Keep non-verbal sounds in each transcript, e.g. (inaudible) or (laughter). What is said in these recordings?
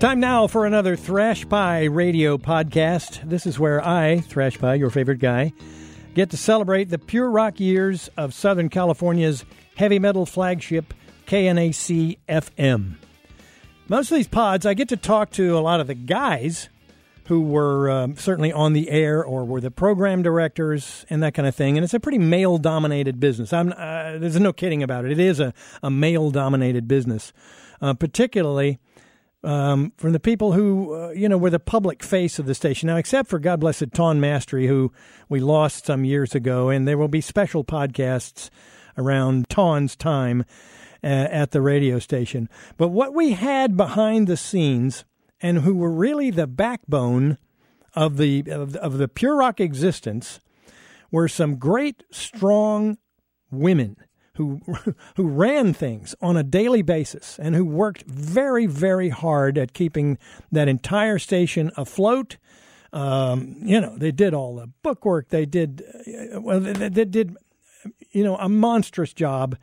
Time now for another Thrash Pie radio podcast. This is where I, Thrash Pie, your favorite guy, get to celebrate the pure rock years of Southern California's heavy metal flagship, KNAC FM. Most of these pods, I get to talk to a lot of the guys who were um, certainly on the air or were the program directors and that kind of thing. And it's a pretty male dominated business. I'm, uh, there's no kidding about it. It is a, a male dominated business, uh, particularly um, from the people who, uh, you know, were the public face of the station. Now, except for God blessed Tawn Mastrey, who we lost some years ago, and there will be special podcasts around Tawn's time uh, at the radio station. But what we had behind the scenes, and who were really the backbone of the of, of the pure rock existence, were some great, strong women who (laughs) who ran things on a daily basis and who worked very very hard at keeping that entire station afloat. Um, you know, they did all the bookwork. They did uh, well. They, they did you know a monstrous job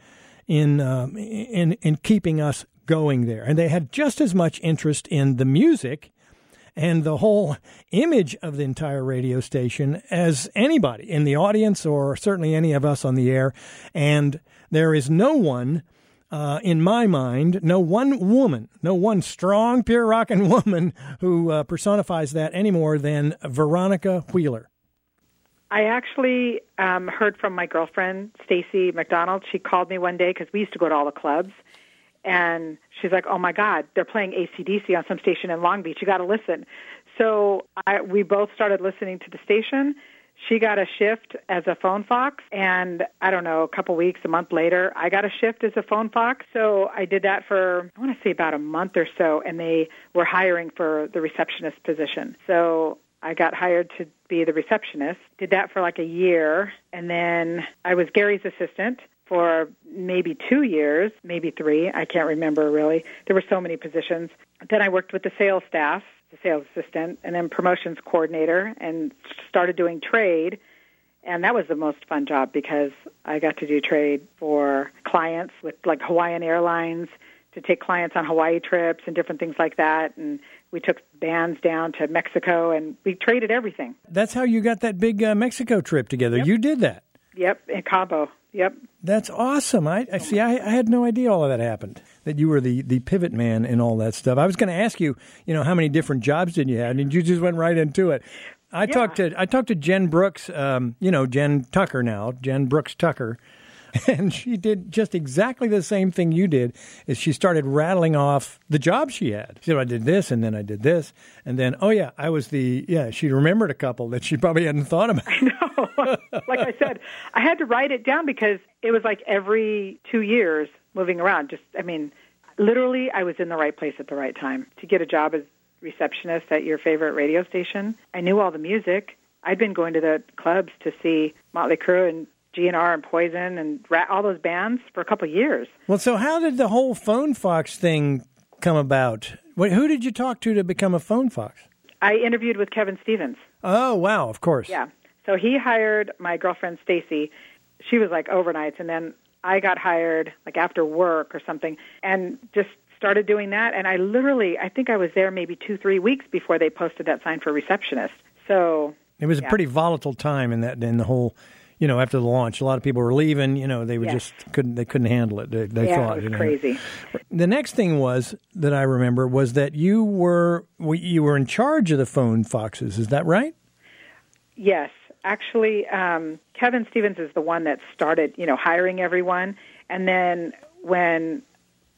in um, in in keeping us going there, and they had just as much interest in the music and the whole image of the entire radio station as anybody in the audience or certainly any of us on the air. And there is no one, uh, in my mind, no one woman, no one strong, pure rockin' (laughs) woman who uh, personifies that any more than Veronica Wheeler. I actually um, heard from my girlfriend, Stacy McDonald. She called me one day because we used to go to all the clubs. And she's like, oh my God, they're playing ACDC on some station in Long Beach. You got to listen. So I, we both started listening to the station. She got a shift as a phone fox. And i don't know a couple weeks a month later i got a shift as a phone fox. So i did that for i want to say about a month or so. And they were hiring for the receptionist position. So i got hired to be the receptionist. Did that for like a year. And then i was gary's assistant for maybe two years, maybe three. I can't remember really. There were so many positions. Then I worked with the sales staff the sales assistant, and then promotions coordinator, and started doing trade. And that was the most fun job because I got to do trade for clients with like Hawaiian Airlines to take clients on Hawaii trips and different things like that. And we took bands down to Mexico and we traded everything. That's how you got that big uh, Mexico trip together. Yep. You did that. Yep, in Cabo. Yep. That's awesome. I, I see. I, I, had no idea all of that happened. That you were the, the pivot man and all that stuff. I was going to ask you, you know, how many different jobs did you have, and you just went right into it. I yeah. talked to I talked to Jen Brooks, um, you know, Jen Tucker now, Jen Brooks Tucker, (laughs) and she did just exactly the same thing you did. Is she started rattling off the jobs she had. She said, "I did this, and then I did this, and then oh yeah, I was the yeah." She remembered a couple that she probably hadn't thought about. (laughs) I know. like I said, I had to write it down because it was like every two years moving around. Just I mean, literally, I was in the right place at the right time to get a job as receptionist at your favorite radio station. I knew all the music. I'd been going to the clubs to see Motley Crue and GNR and Poison and all those bands for a couple of years. Well, so how did the whole phone fox thing come about? Who did you talk to to become a phone fox? I interviewed with Kevin Stevens. Oh, wow, of course. Yeah. So he hired my girlfriend Stacy. She was like overnights and then I got hired like after work or something and just started doing that and I literally I think I was there maybe 2-3 weeks before they posted that sign for receptionist. So it was yeah. a pretty volatile time in that in the whole you know, after the launch, a lot of people were leaving. You know, they were yes. just couldn't they couldn't handle it. They, they yeah, thought it was you know. crazy. The next thing was that I remember was that you were you were in charge of the phone foxes. Is that right? Yes, actually, um, Kevin Stevens is the one that started, you know, hiring everyone, and then when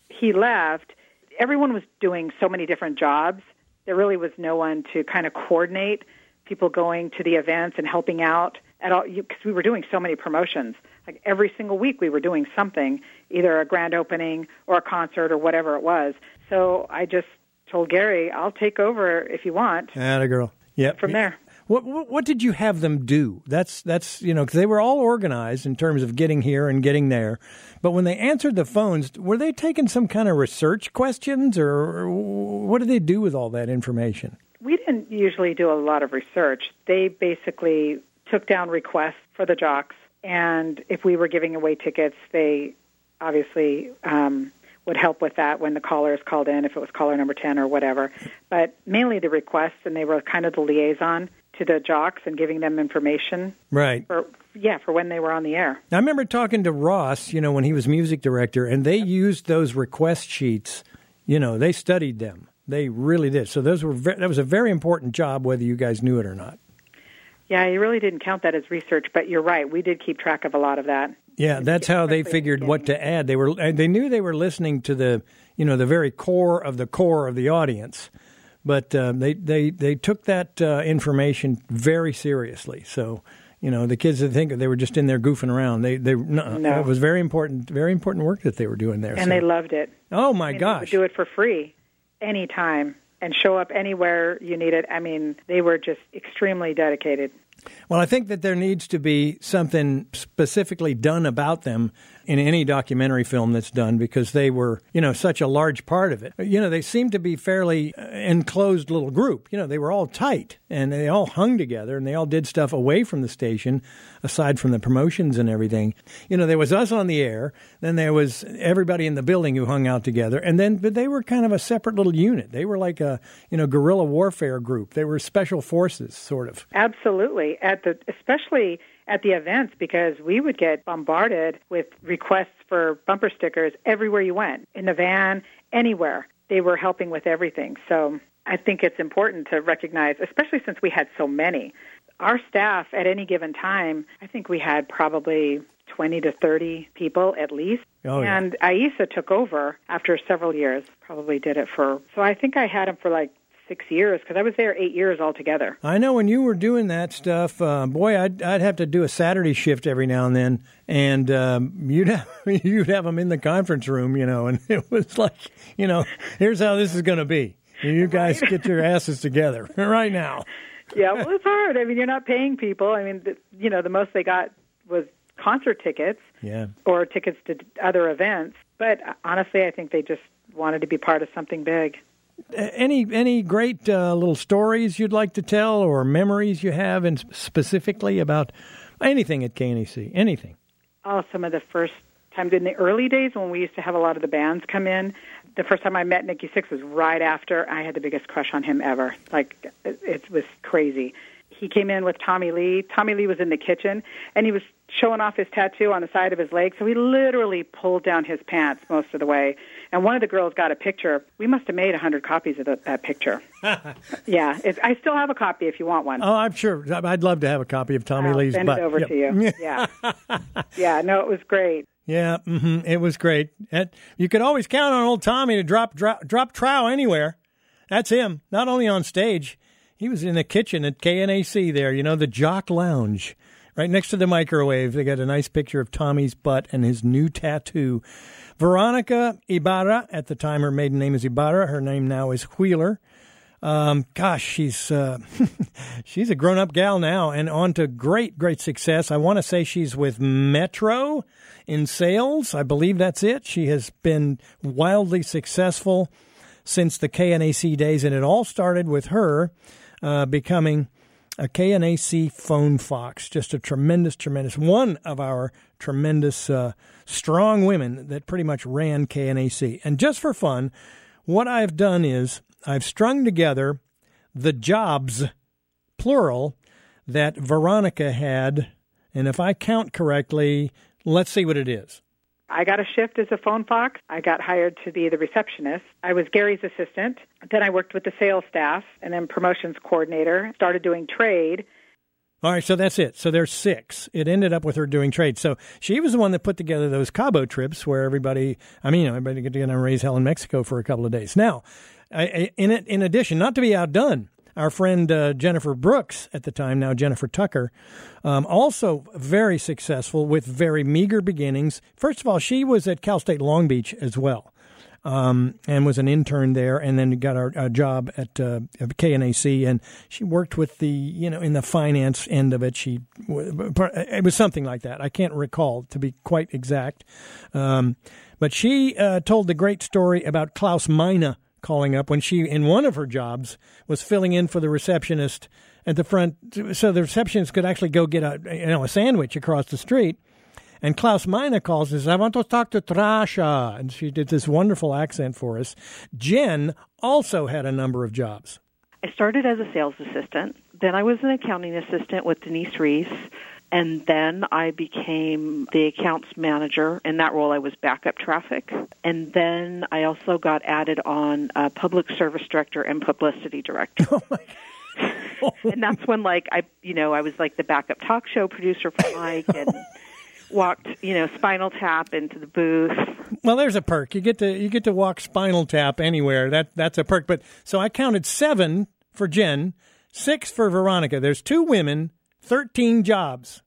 he left, everyone was doing so many different jobs. There really was no one to kind of coordinate people going to the events and helping out at all because we were doing so many promotions. Like every single week, we were doing something, either a grand opening or a concert or whatever it was. So I just told Gary, "I'll take over if you want." And a girl. Yep. From there. What, what, what did you have them do? That's that's you know because they were all organized in terms of getting here and getting there, but when they answered the phones, were they taking some kind of research questions or what did they do with all that information? We didn't usually do a lot of research. They basically took down requests for the jocks, and if we were giving away tickets, they obviously um, would help with that when the caller is called in, if it was caller number 10 or whatever. But mainly the requests, and they were kind of the liaison to the jocks and giving them information. Right. For, yeah, for when they were on the air. I remember talking to Ross, you know, when he was music director, and they used those request sheets. You know, they studied them. They really did. So those were ve- that was a very important job, whether you guys knew it or not. Yeah, you really didn't count that as research, but you're right. We did keep track of a lot of that. Yeah, that's how they figured what to add. They were they knew they were listening to the you know the very core of the core of the audience, but uh, they they they took that uh, information very seriously. So you know the kids that think they were just in there goofing around. They they no, No. it was very important very important work that they were doing there. And so- they loved it. oh my they gosh, would do it for free anytime and show up anywhere you need it. I mean, they were just extremely dedicated. Well, I think that there needs to be something specifically done about them in any documentary film that's done because they were, you know, such a large part of it. You know, they seemed to be fairly uh, enclosed little group. You know, they were all tight and they all hung together and they all did stuff away from the station aside from the promotions and everything. You know, there was us on the air, then there was everybody in the building who hung out together and then but they were kind of a separate little unit. They were like a, you know, guerrilla warfare group. They were special forces sort of. Absolutely. At the especially at the events because we would get bombarded with requests for bumper stickers everywhere you went. In the van, anywhere. They were helping with everything. So I think it's important to recognize, especially since we had so many. Our staff at any given time, I think we had probably 20 to 30 people at least. Oh, yeah. and Aisa took over after several years, probably did it for, so I think I had him for like six years because I was there eight years altogether. I know when you were doing that stuff, uh, boy, I'd I'd have to do a Saturday shift every now and then, and um, you'd (laughs) have you'd have them in the conference room, you know, and (laughs) it was like, you know, here's how this is going to be. You guys get your asses together (laughs) right now. yeah, well, it's hard. I mean, you're not paying people. I mean, the, you know, the most they got was concert tickets Yeah. or tickets to other events. But uh, honestly, I think they just wanted to be part of something big. Any any great uh, little stories you'd like to tell, or memories you have, and specifically about anything at KNAC? Anything? Oh, some of the first times in the early days when we used to have a lot of the bands come in. The first time I met Nikki Sixx was right after I had the biggest crush on him ever. Like it, it was crazy. He came in with Tommy Lee. Tommy Lee was in the kitchen and he was showing off his tattoo on the side of his leg. So he literally pulled down his pants most of the way. And one of the girls got a picture. We must have made a hundred copies of the, that picture. (laughs) yeah, it's, I still have a copy if you want one. Oh, I'm sure. I'd love to have a copy of Tommy I'll Lee's send butt. it over Yep. to you. (laughs) Yeah, yeah. No, it was great. Yeah, hmm it was great. You could always count on old Tommy to drop drop drop trow anywhere. That's him. Not only on stage, he was in the kitchen at KNAC there. You know, the Jock Lounge, right next to the microwave. They got a nice picture of Tommy's butt and his new tattoo. Veronica Ibarra, at the time her maiden name is Ibarra. Her name now is Wheeler. Um, gosh, she's uh, (laughs) she's a grown up gal now, and on to great, great success. I want to say she's with Metro in sales. I believe that's it. She has been wildly successful since the KNAC days, and it all started with her uh, becoming a KNAC phone fox. Just a tremendous, tremendous one of our tremendous, uh, strong women that pretty much ran KNAC. And just for fun, what I've done is I've strung together the jobs, plural, that Veronica had. And if I count correctly, let's see what it is. I got a shift as a phone fox. I got hired to be the receptionist. I was Gary's assistant. Then I worked with the sales staff and then promotions coordinator. Started doing trade. All right, so that's it. So there's six. It ended up with her doing trade. So she was the one that put together those Cabo trips where everybody, I mean, you know, everybody get together and raise hell in Mexico for a couple of days. Now, in it, in addition, not to be outdone, our friend uh, Jennifer Brooks at the time, now Jennifer Tucker, um, also very successful with very meager beginnings. First of all, she was at Cal State Long Beach as well um, and was an intern there, and then got a, job at uh, KNAC, and she worked with the you know in the finance end of it. She it was something like that. I can't recall to be quite exact, um, but she uh, told the great story about Klaus Meine calling up when she in one of her jobs was filling in for the receptionist at the front, so the receptionist could actually go get a you know a sandwich across the street And Klaus Meine calls and says, I want to talk to Trasha. And she did this wonderful accent for us. Jen also had a number of jobs. I started as a sales assistant. Then I was an accounting assistant with Denise Reese. And then I became the accounts manager. In that role, I was backup traffic. And then I also got added on uh, public service director and publicity director. (laughs) Oh (laughs) and that's when, like, I, you know, I was like the backup talk show producer for Mike and (laughs) walked, you know, Spinal Tap into the booth. Well, there's a perk. You get to you get to walk Spinal Tap anywhere. That that's a perk. But so I counted seven for Jen, six for Veronica. There's two women 13 jobs.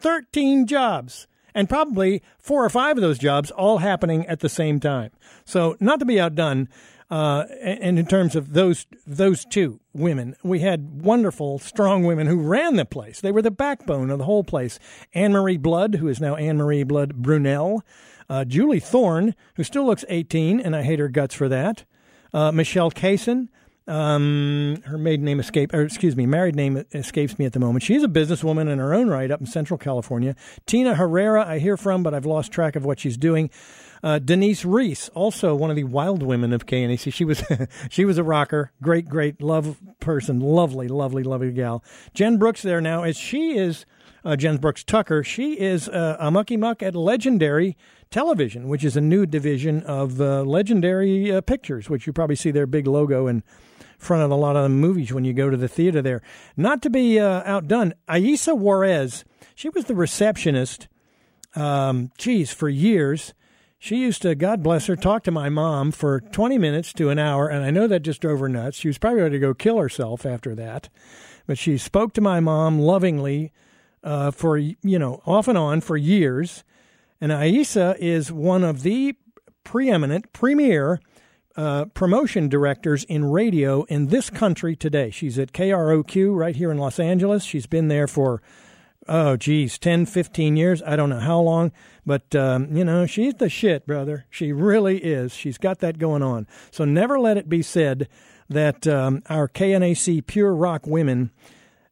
13 jobs. And probably four or five of those jobs all happening at the same time. So, not to be outdone, uh, and in terms of those those two women, we had wonderful, strong women who ran the place. They were the backbone of the whole place. Anne Marie Blood, who is now Anne Marie Blood Brunel, uh, Julie Thorne, who still looks 18, and I hate her guts for that. Uh, Michelle Kaysen, um, her maiden name escape, or excuse me, married name escapes me at the moment. She's a businesswoman in her own right up in Central California. Tina Herrera, I hear from, but I've lost track of what she's doing. Uh, Denise Reese, also one of the wild women of KNAC. She was (laughs) she was a rocker, great, great love person, lovely, lovely, lovely gal. Jen Brooks there now, as she is uh, Jen Brooks Tucker. She is uh, a mucky muck at Legendary Television, which is a new division of uh, Legendary uh, Pictures, which you probably see their big logo and front of a lot of the movies when you go to the theater there. Not to be uh, outdone, Aisa Juarez, she was the receptionist, um, geez, for years. She used to, God bless her, talk to my mom for 20 minutes to an hour, and I know that just drove her nuts. She was probably ready to go kill herself after that. But she spoke to my mom lovingly uh, for, you know, off and on for years. And Aisa is one of the preeminent, premier uh, promotion directors in radio in this country today. She's at KROQ right here in Los Angeles. She's been there for, oh, geez, 10, 15 years. I don't know how long, but, um, you know, she's the shit, brother. She really is. She's got that going on. So never let it be said that um, our KNAC Pure Rock women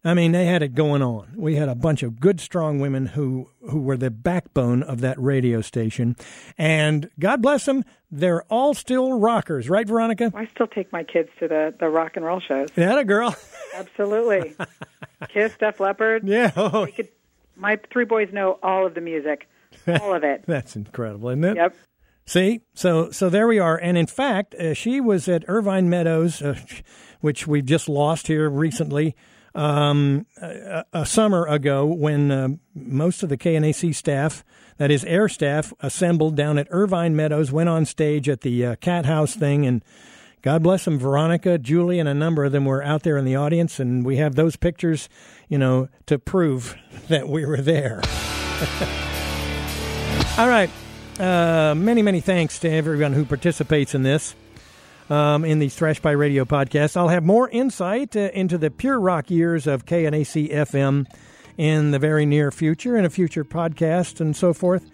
I mean, they had it going on. We had a bunch of good, strong women who who were the backbone of that radio station, and God bless them, they're all still rockers, right, Veronica? I still take my kids to the the rock and roll shows. Yeah, a girl. Absolutely. (laughs) Kiss, Def Leppard. Yeah. Oh. Could, my three boys know all of the music, all of it. (laughs) That's incredible, isn't it? Yep. See, so so there we are, and in fact, uh, she was at Irvine Meadows, uh, which we've just lost here recently um, a, a, summer ago when uh, most of the KNAC staff, that is air staff, assembled down at Irvine Meadows, went on stage at the uh, Cat House thing, and God bless them, Veronica, Julie, and a number of them were out there in the audience, and we have those pictures, you know, to prove (laughs) that we were there. (laughs) All right. Uh, many, many thanks to everyone who participates in this um, in the Thrash Pie Radio podcast. I'll have more insight uh, into the pure rock years of KNAC FM in the very near future, in a future podcast and so forth.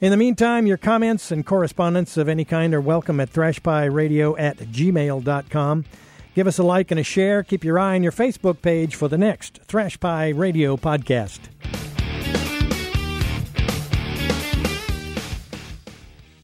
In the meantime, your comments and correspondence of any kind are welcome at thrashpieradio at gmail.com. Give us a like and a share. Keep your eye on your Facebook page for the next Thrash Pie Radio podcast.